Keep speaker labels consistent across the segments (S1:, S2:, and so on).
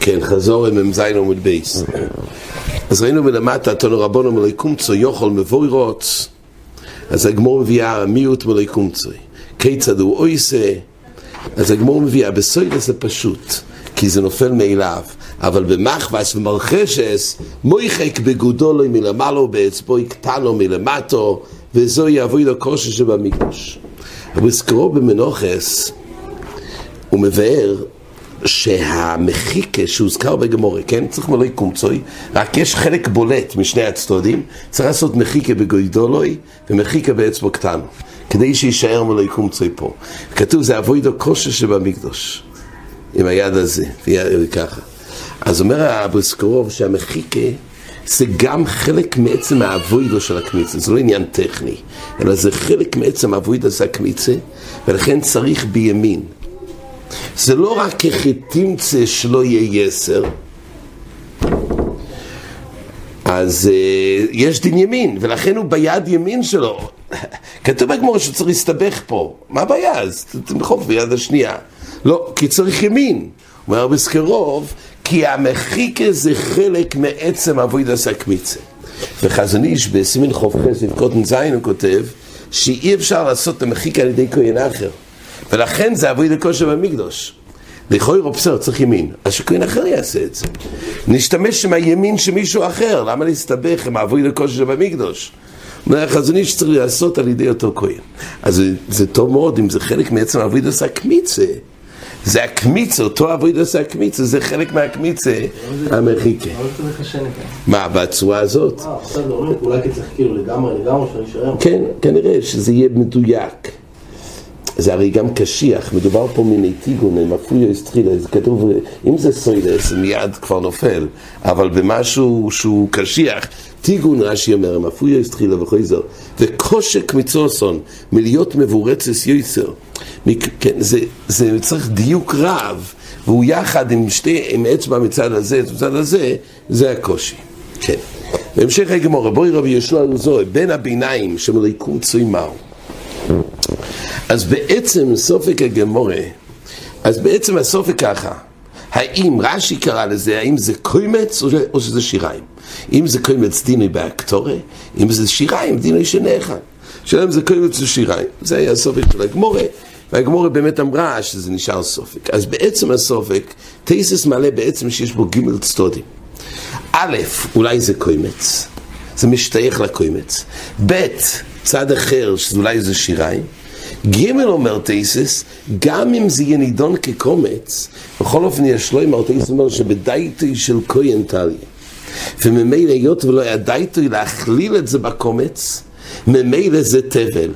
S1: כן, חזור מ"ז עמוד בייס. אז ראינו מלמטה, תנו רבונו מלאי קומצו יוכל מבוי רוץ. אז הגמור מביאה מיעוט מלאי קומצו. כיצד הוא אויסה. אז הגמור מביאה בסוידה זה פשוט, כי זה נופל מאליו. אבל במחבס ומרחשס, מויחק בגודולו מלמעלו, באצבעו קטנו מלמטו, וזוהי אבוי לו קושי שבמקדוש. זכרו במנוחס, הוא מבאר שהמחיקה שהוזכר בגמורה, כן? צריך מלא קומצוי, רק יש חלק בולט משני הצדדים, צריך לעשות מחיקה בגוידולוי ומחיקה באצבו קטנו, כדי שיישאר מלא קומצוי פה. כתוב זה אבוידו כושר שבמקדוש, עם היד הזה, וככה. אז אומר הבריסקרוב שהמחיקה זה גם חלק מעצם האבוידו של הקמיצה, זה לא עניין טכני, אלא זה חלק מעצם האבוידו של הקמיצה, ולכן צריך בימין. זה לא רק כחתימצה שלא יהיה יסר, אז uh, יש דין ימין, ולכן הוא ביד ימין שלו. כתוב בגמור שצריך להסתבך פה, מה הבעיה? אז תמחוף ביד השנייה. לא, כי צריך ימין. אומר בסקרוב, כי המחיקה זה חלק מעצם אבוידע סקמיצה. וחזון איש בסימן חוף חסד קוטן זין הוא כותב שאי אפשר לעשות את המחיקה על ידי כהן אחר. ולכן זה אבוי לכושר במקדוש. לכאורה בסדר, צריך ימין, אז שכהן אחר יעשה את זה. נשתמש עם הימין של מישהו אחר, למה להסתבך עם אבוי לכושר במקדוש? אומר החזון איש צריך לעשות על ידי אותו כהן. אז זה, זה טוב מאוד אם זה חלק מעצם אבוי עשה קמיצה. זה הקמיצה, אותו אבוי עשה הקמיצה, זה חלק מהקמיצה המרחיקה. מה, בצורה הזאת?
S2: אה, עכשיו אולי צריך כאילו לגמרי, לגמרי שנשאר.
S1: כן, כנראה שזה יהיה מדויק. זה הרי גם קשיח, מדובר פה מיני טיגון, הם אפילו אסטרילה, זה כתוב, אם זה סוילס, מיד כבר נופל, אבל במשהו שהוא קשיח, טיגון רש"י אומר, הם אפילו אסטרילה וכל זאת, וקושק מצוסון, מלהיות מבורצס יויסר, כן, זה, זה צריך דיוק רב, והוא יחד עם שתי, עם אצבע מצד הזה, מצד הזה, זה הקושי, כן. בהמשך הגמור, בואי רבי יהושע זוהי, בין הביניים שמליקום צוי מהו. אז בעצם סופק הגמורה, אז בעצם הסופק ככה, האם רש"י קרא לזה, האם זה קוימץ או, שזה שיריים? אם זה קוימץ דיני באקטורי, אם זה שיריים דיני שני אחד. שאלה אם זה קוימץ או שיריים. זה היה הסופק של הגמורה, והגמורה באמת אמרה שזה נשאר סופק. אז בעצם הסופק, תייסס מעלה בעצם שיש בו גימל צטודים. א', אולי זה קוימץ, זה משתייך לקוימץ. ב', צד אחר, שאולי זה שיריים. ג' אומר תייסס, גם אם זה יהיה נידון כקומץ, בכל אופן יש לו, אמר תייסס אומר שבדייטוי של כהן טליה. וממילא היות ולא היה דייטוי להכליל את זה בקומץ, ממילא זה תבל.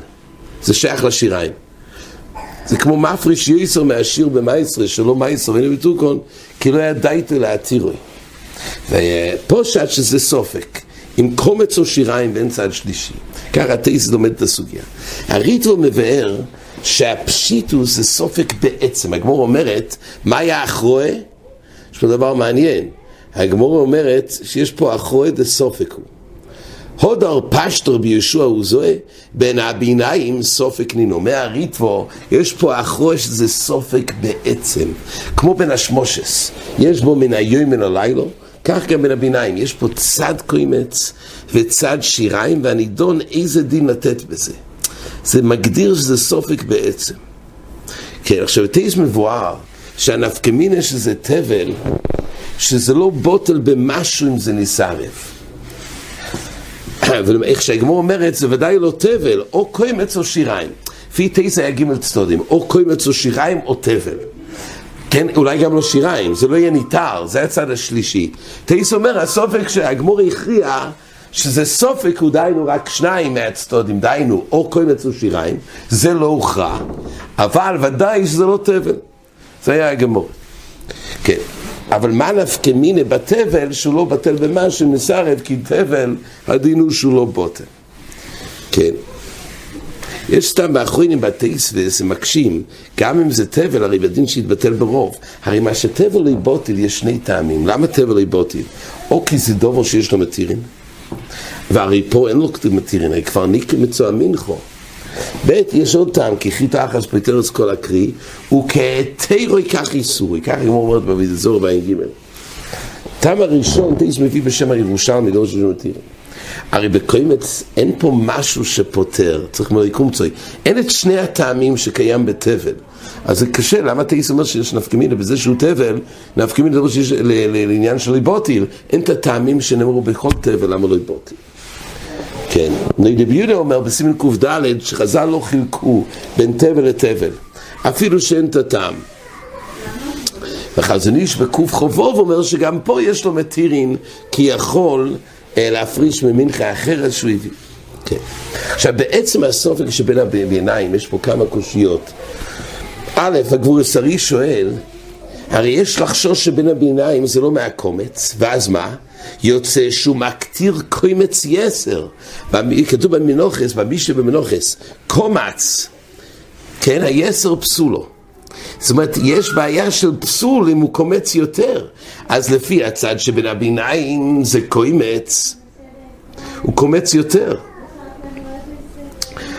S1: זה שייך לשיריים. זה כמו מפריש יויסר מהשיר במייסר, שלא מייסר, הנה בתוקון, כי לא היה דייטוי להתירוי. ופה שעת שזה סופק. עם קומץ או שיריים ואין צד שלישי. ככה טייס לומד את הסוגיה. הריטו מבאר שהפשיטוס זה סופק בעצם. הגמור אומרת, מה היה אחרוה? יש פה דבר מעניין. הגמור אומרת שיש פה אחרוה דה סופק הוא. הודר פשטר בישוע הוא זוהה, בין הביניים סופק נינו. מהריטבו, יש פה אחרוה שזה סופק בעצם. כמו בין השמושס. יש בו מן היום מן הלילו. כך גם בין הביניים, יש פה צד קוימץ וצד שיריים, והנידון איזה דין לתת בזה. זה מגדיר שזה סופק בעצם. כן, עכשיו תייס מבואר שהנפקמינה שזה תבל, שזה לא בוטל במשהו אם זה נסערף. ואיך שהגמור אומרת, זה ודאי לא תבל, או קוימץ או שיריים. לפי תייס היה ג' צדודים, או קוימץ או שיריים או תבל. כן, אולי גם לא שיריים, זה לא יהיה ניתר, זה הצד השלישי. תייס אומר, הסופק שהגמור הכריע שזה סופק הוא דיינו רק שניים מהצדודים, דיינו או קוימץ או שיריים, זה לא הוכרע, אבל ודאי שזה לא תבל. זה היה הגמור. כן, אבל מה נפקא מיני בתבל שהוא לא בטל במשהו מסרב, כי תבל הדין הוא שהוא לא בוטל. כן. יש סתם באחרונים בתייסווס, הם מקשים, גם אם זה תבל, הרי בדין שיתבטל ברוב. הרי מה שתבל יבוטל, יש שני טעמים. למה תבל יבוטל? או כי זה דובר שיש לו מתירין, והרי פה אין לו מתירין, הרי כבר ניקי מצוע מנחו. ב', יש עוד טעם, כי חיטה אחס פטרס כל הקרי, וכתירו ייקח איסורי, ככה היא אומרת בביזור בע"ג. טעם הראשון, תייס מביא בשם הירושלמי, לא של מתיר. הרי בקוימץ אין פה משהו שפותר, צריך מליקום צוי. אין את שני הטעמים שקיים בתבל. אז זה קשה, למה תייס אומר שיש נפקמינה בזה שהוא תבל, נפקמינה זה שיש לעניין של ליבוטיל, אין את הטעמים שנאמרו בכל תבל, למה לא ליבוטיל? כן, נגד יהודה אומר בסימן קד שחז"ל לא חילקו בין תבל לתבל, אפילו שאין את הטעם. וחזון איש בקוף חובוב אומר שגם פה יש לו מתירין כי יכול להפריש ממנחה אחרת שהוא הביא. כן. עכשיו בעצם הסופק שבין הביניים יש פה כמה קושיות. א', הגבור השרי שואל, הרי יש לחשוש שבין הביניים זה לא מהקומץ, ואז מה? יוצא שהוא מקטיר קומץ יסר. כתוב במנוחס, במי שבמנוחס, קומץ, כן, היסר פסולו. זאת אומרת, יש בעיה של פסול אם הוא קומץ יותר. אז לפי הצד שבין הביניים זה קומץ, הוא קומץ יותר.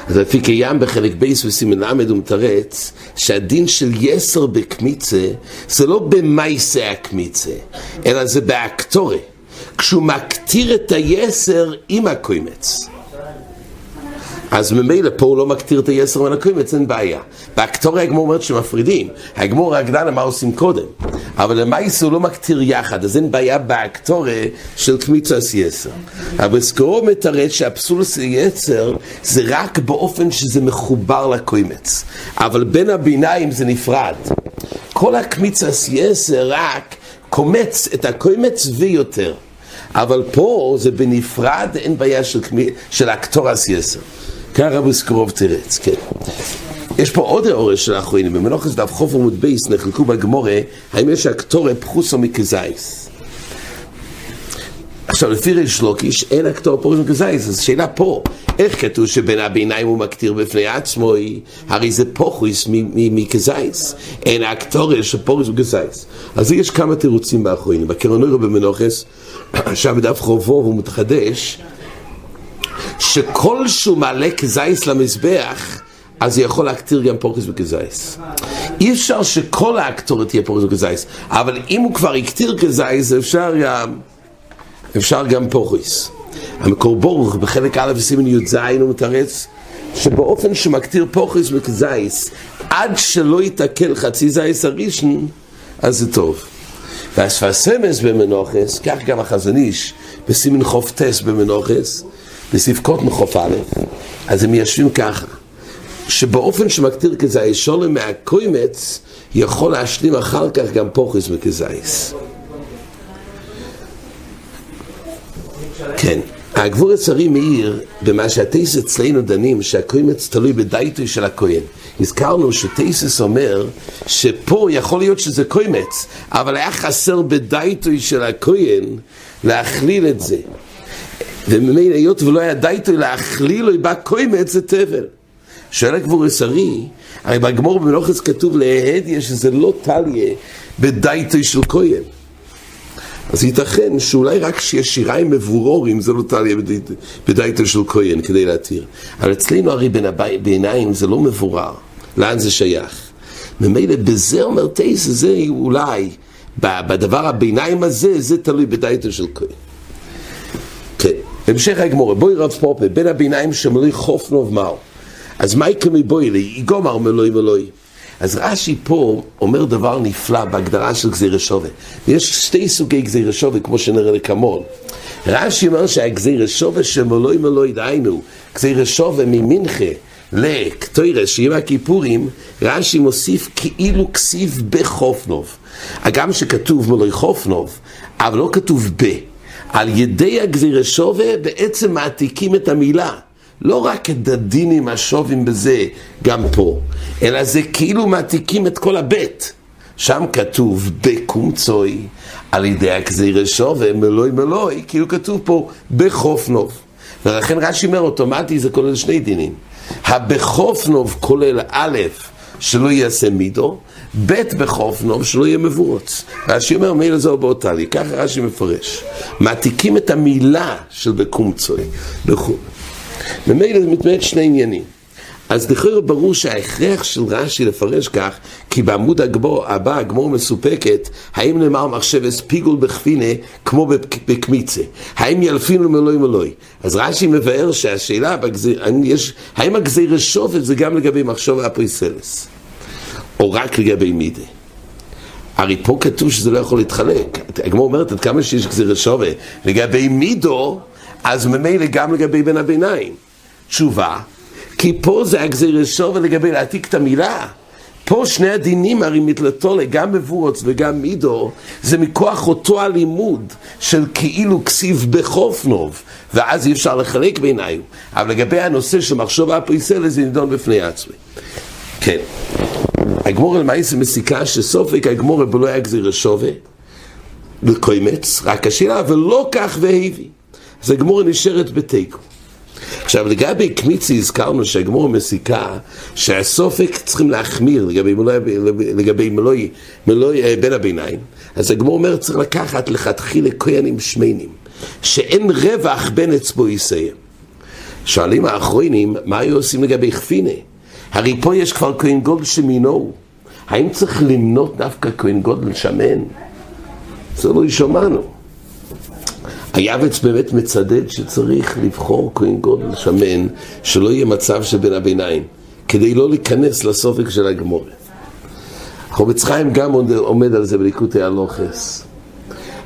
S1: אז לפי קיים בחלק בייס וסימן למד הוא מתרץ שהדין של יסר בקמיצה זה לא במייסה הקמיצה, אלא זה באקטורי. כשהוא מקטיר את היסר עם הקוימץ. אז ממילא פה הוא לא מקטיר את היסר מן הקוימץ, אין בעיה. באקטוריה הגמור אומרת שמפרידים. הגמור רק דנה מה עושים קודם. אבל למעשה הוא לא מקטיר יחד, אז אין בעיה באקטוריה של קמיצס יסר. אבל סקורו מתרץ שהפסולוס יצר זה רק באופן שזה מחובר לקוימץ. אבל בין הביניים זה נפרד. כל הקמיצס יסר רק קומץ את הקוימץ ויותר. אבל פה זה בנפרד, אין בעיה של, של אקטורס יסר. ככה רבי סקרוב תרץ, כן. יש פה עוד האורש של האחרונים, במנוחס דף חוף עמוד בייס נחלקו בגמורה, האם יש אקטורי פחוסו מכזייס. עכשיו, לפי ריש לוקיש, אין אקטור פרוש מכזייס, אז שאלה פה, איך כתוב שבין הביניים הוא מקטיר בפני עצמו, הרי זה פוחוס מכזייס, אין אקטור של פרוש מכזייס. אז יש כמה תירוצים באחרונים, בקרונוירו במנוחס, עכשיו בדף חובו הוא מתחדש, שכל שהוא מעלה כזייס למזבח, אז הוא יכול להקטיר גם פורקס וכזייס. אי אפשר שכל האקטורת תהיה פורקס וכזייס, אבל אם הוא כבר הקטיר כזייס, אפשר גם, אפשר גם פורקס. המקור ברוך בחלק א' סימן י"ז הוא מתרץ שבאופן שמקטיר פורקס וכזייס, עד שלא יתקל חצי זייס הראשון, אז זה טוב. והספסמס במנוחס, כך גם החזון איש, בסימן חופטס במנוחס, בספקות מחוף א', אז הם יושבים ככה, שבאופן שמקטיר כזי שולם מהקוימץ, יכול להשלים אחר כך גם פוכס מכזייס. כן. הגבור הצרי מאיר, במה שהטייס אצלנו דנים, שהקוימץ תלוי בדייטוי של הכהן. הזכרנו שטייסס אומר שפה יכול להיות שזה קוימץ, אבל היה חסר בדייטוי של הכהן להכליל את זה. וממילא היות ולא היה דייטוי להכליל לו בקוימץ זה תבל. שואל הגבור הצרי, הרי בגמור במלוכס כתוב להדיה שזה לא טליה בדייטוי של כהן. אז ייתכן שאולי רק שיש שיריים מבורורים זה לא טליה בדייטו של כהן כדי להתיר. אבל אצלנו הרי בין הביניים זה לא מבורר. לאן זה שייך? ממילא בזה אומר טייס, זה אולי, בדבר הביניים הזה, זה תלוי בדייטו של כהן. המשך הגמורה, בואי רב פופה, בין הביניים שמלוי חופנוב מהו. אז מה יקרה מבואי לי? יגומר מלוי מלוי. אז רש"י פה אומר דבר נפלא בהגדרה של גזירה שווה. יש שתי סוגי גזירה שווה כמו שנראה לכמון. רש"י אומר שהגזירה שווה שמלוי מלוי דהיינו, גזירה שווה ממנחה לקטוירס, שיהיה הכיפורים, רש"י מוסיף כאילו כסיב בחופנוב. הגם שכתוב מלוי חופנוב, אבל לא כתוב ב. על ידי הגזירה שווה בעצם מעתיקים את המילה. לא רק את הדינים השובים בזה, גם פה, אלא זה כאילו מעתיקים את כל הבית. שם כתוב בקומצוי, על ידי הגזירה שווה, מלוי מלוי, כאילו כתוב פה בחופנוב. ולכן רש"י אומר אוטומטי זה כולל שני דינים. הבחופנוב כולל א', שלא יעשה מידו, ב' בחופנוב, שלא יהיה מבורץ. רש"י אומר, מילא זו באותה לי, ככה רש"י מפרש. מעתיקים את המילה של בקומצוי. ממילא זה מתמעט שני עניינים. אז לכאורה ברור שההכרח של רש"י לפרש כך, כי בעמוד הגבור, הבא הגמור מסופקת, האם נאמר מחשבס פיגול בכפינה כמו בקמיצה? האם ילפינו מלוי מלוי? אז רש"י מבאר שהשאלה, בגזיר, יש, האם הגזיר שופט זה גם לגבי מחשוב אפריסלס? או רק לגבי מידי? הרי פה כתוב שזה לא יכול להתחלק. הגמור אומרת עד כמה שיש גזיר שווה לגבי מידו, אז ממילא גם לגבי בין הביניים. תשובה, כי פה זה הגזיר שווה לגבי להעתיק את המילה. פה שני הדינים הרי מתלתולה, גם מבורץ וגם מידו, זה מכוח אותו הלימוד של כאילו כסיב בחופנוב, ואז אי אפשר לחלק בעיניו. אבל לגבי הנושא של מחשוב אפריסלה זה נידון בפני עצמי. כן. הגמור למעשה מסיקה שסופק הגמור בלא היה גזיר שווה, לקוימץ, רק השאלה, ולא כך והביא. אז הגמור נשארת בתיקו. עכשיו לגבי קמיצי הזכרנו שהגמור מסיקה שהסופק צריכים להחמיר לגבי מלואי, לגבי מלואי, מלואי אה, בין הביניים. אז הגמור אומר צריך לקחת לכתחילה כהנים שמיינים שאין רווח בין אצבו יסיים. שואלים האחרונים מה היו עושים לגבי חפינה הרי פה יש כבר כהן גודל שמינו. האם צריך למנות דווקא כהן גודל שמן? זה לא ישמענו היעבץ באמת מצדד שצריך לבחור כהן גודל שמן, שלא יהיה מצב שבין הביניים, כדי לא להיכנס לסופק של הגמורה. חובץ חיים גם עומד על זה בליקוטי הלוכס.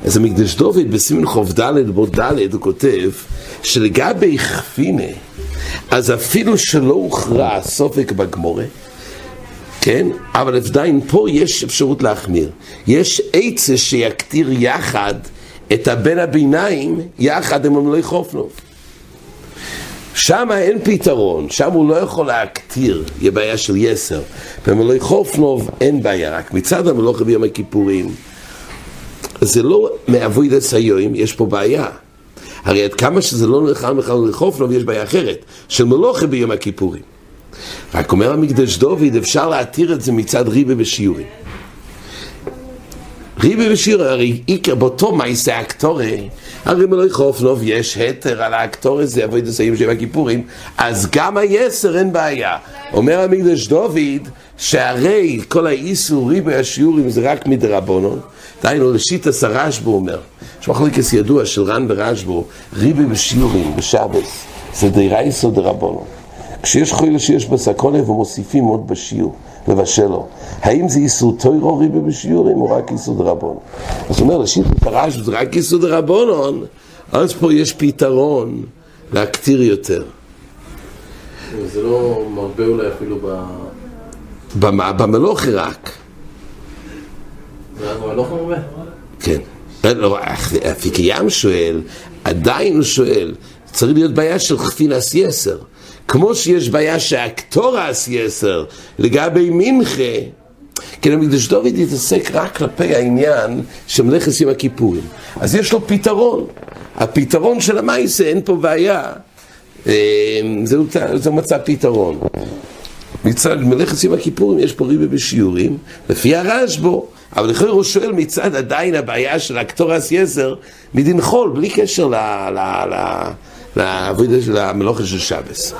S1: אז המקדש דוד בסימן חוב ד' בו ד' הוא כותב שלגבי חפינה, אז אפילו שלא הוכרע סופק בגמורה, כן? אבל עדיין פה יש אפשרות להחמיר. יש עצה שיקטיר יחד את הבן הביניים יחד עם המלואי חופנוב. שם אין פתרון, שם הוא לא יכול להקטיר, יהיה בעיה של יסר. במלואי חופנוב אין בעיה, רק מצד המלוכה ביום הכיפורים. זה לא מאבוידס היום, יש פה בעיה. הרי עד כמה שזה לא נלחם בכלל לחופנוב, יש בעיה אחרת, של מלוכה ביום הכיפורים. רק אומר המקדש דוד, אפשר להתיר את זה מצד ריבה בשיעורים. ריבי ושיר, הרי איקר באותו מייסה אקטורי, הרי מלוי חופנוב יש התר על האקטורי זה אבוי דסיים שבע כיפורים, אז גם היסר אין בעיה. אומר המקדש דוד, שהרי כל האיסור ריבי השיעורים זה רק מדרבנון, דהיינו לשיטס הרשב"ו אומר, יש מחלקס ידוע של רן ברשב"ו, ריבי בשיעורים בשבס, זה דרייסו דרבנון. כשיש חוילה שיש בסקונה ומוסיפים עוד בשיעור. לבשלו. האם זה איסור טוירו ריבי בשיעורים או רק איסור דרבון? אז הוא אומר, לשיט מפרש זה רק איסור דרבונון, אז פה יש פתרון להקטיר יותר.
S2: זה לא מרבה אולי אפילו ב...
S1: במלוכי רק.
S2: במלוך מרבה?
S1: כן. לא, ים שואל, עדיין הוא שואל, צריך להיות בעיה של חפינס יסר. כמו שיש בעיה שהקטורס יסר לגבי מנחה, כן, המקדש דוד יתעסק רק כלפי העניין של מלאכת יום הכיפורים. אז יש לו פתרון. הפתרון של המייסה, אין פה בעיה. אמ, זה, זה מצא פתרון. מצד מלאכת יום הכיפורים יש פה ריבי בשיעורים, לפי הרשב"ו, אבל לכן הוא שואל מצד עדיין הבעיה של הקטורס יסר מדין חול, בלי קשר ל... ל, ל לעבודה של המלוכה של שבס.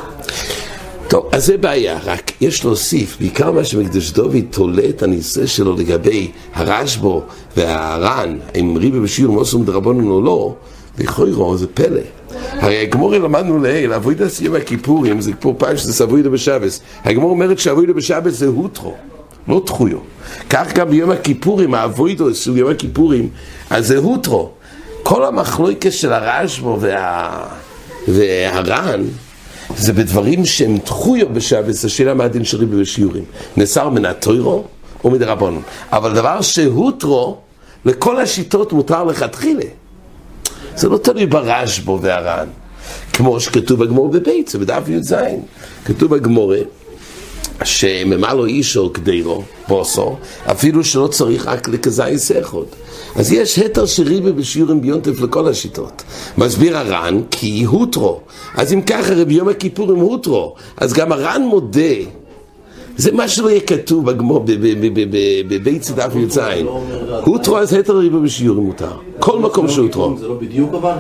S1: טוב, אז זה בעיה, רק יש להוסיף, בעיקר מה שמקדש דוד תולה את הניסה שלו לגבי הרשב"ו והר"ן, אם ריבי בשיעור מוסום דרבנון או לא, לכאורה זה פלא. הרי הגמור למדנו לעיל, אבוידע סיימה הכיפורים, זה כמו פעם שזה אבוידע בשבס. הגמור אומרת שאבוידע בשבס זה הוטרו, לא תחויו. כך גם ביום הכיפורים, האבוידע של יום הכיפורים, אז זה הוטרו. כל המחלוקת של הרשב"ו וה... והר"ן זה בדברים שהם דחויו בשבס, השאלה מה הדין שלי בשיעורים. נאסר מן הטוירו או מדרבנון. אבל דבר שהוטרו, לכל השיטות מותר לכתחילה. זה לא תלוי ברשב"ו והר"ן. כמו שכתוב בגמור בבית, זה בדף י"ז. כתוב בגמורה שממה אישו כדירו, בוסו, אפילו שלא צריך רק לכזי סכות. אז יש התר שריבה בשיעורים ביונטף לכל השיטות. מסביר הר"ן כי הוטרו. אז אם ככה רבי יום הכיפורים הוטרו, אז גם הר"ן מודה זה מה שלא יהיה כתוב בגמור, בבית צדף י"ז. הוטרו אז התר ריבה בשיעורים מותר. כל מקום שהוטרו.
S2: זה לא בדיוק אבל?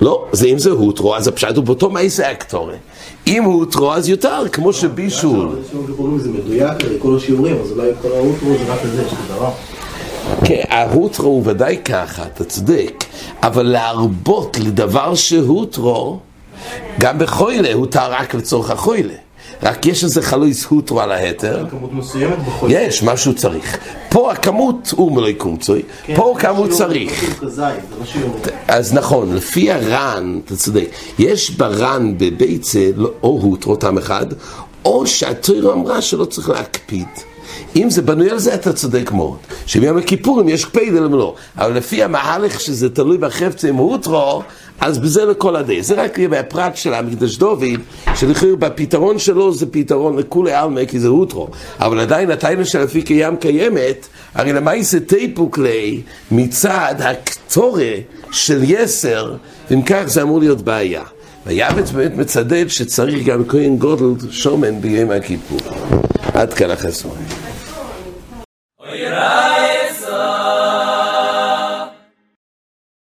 S1: לא, זה אם זה הוטרו, אז הפשט הוא באותו מייסה הקטורי. אם הוטרו, אז יותר, כמו שבישול.
S2: זה מדויק, כל השיעורים, אז אולי כל ההוטרו זה רק לזה, שזה דבר.
S1: כן, ההוטרו הוא ודאי ככה, אתה צודק, אבל להרבות לדבר שהוטרו, גם בחוילה, הותר רק לצורך החוילה. רק יש איזה חלויס הוטרו על ההתר.
S2: כמות מסוימת בחוילה.
S1: יש, מה שהוא צריך. פה הכמות הוא מלוי קומצוי, פה כמה הוא צריך. אז נכון, לפי הר"ן, אתה צודק, יש בר"ן בביצה לא- או הוטרו טעם אחד, או שהתוירה אמרה שלא צריך להקפיד. אם זה בנוי על זה, אתה צודק מאוד. שביום הכיפורים יש קפיד אלא לא. אבל לפי המהלך שזה תלוי בחפצה עם הוטרו, אז בזה לכל הדי. זה רק יהיה מהפרט של המקדש דוד, שלכאורה בפתרון שלו זה פתרון לכולי עלמא, כי זה הוטרו. אבל עדיין התיינה של לפי קיים קיימת, הרי למעשה תיפו כלי מצד הקטורה של יסר, ואם כך זה אמור להיות בעיה. ויעבץ באמת מצדד שצריך גם כהן גודל שומן ביום הכיפור. עד כאן החסרון. Yeah.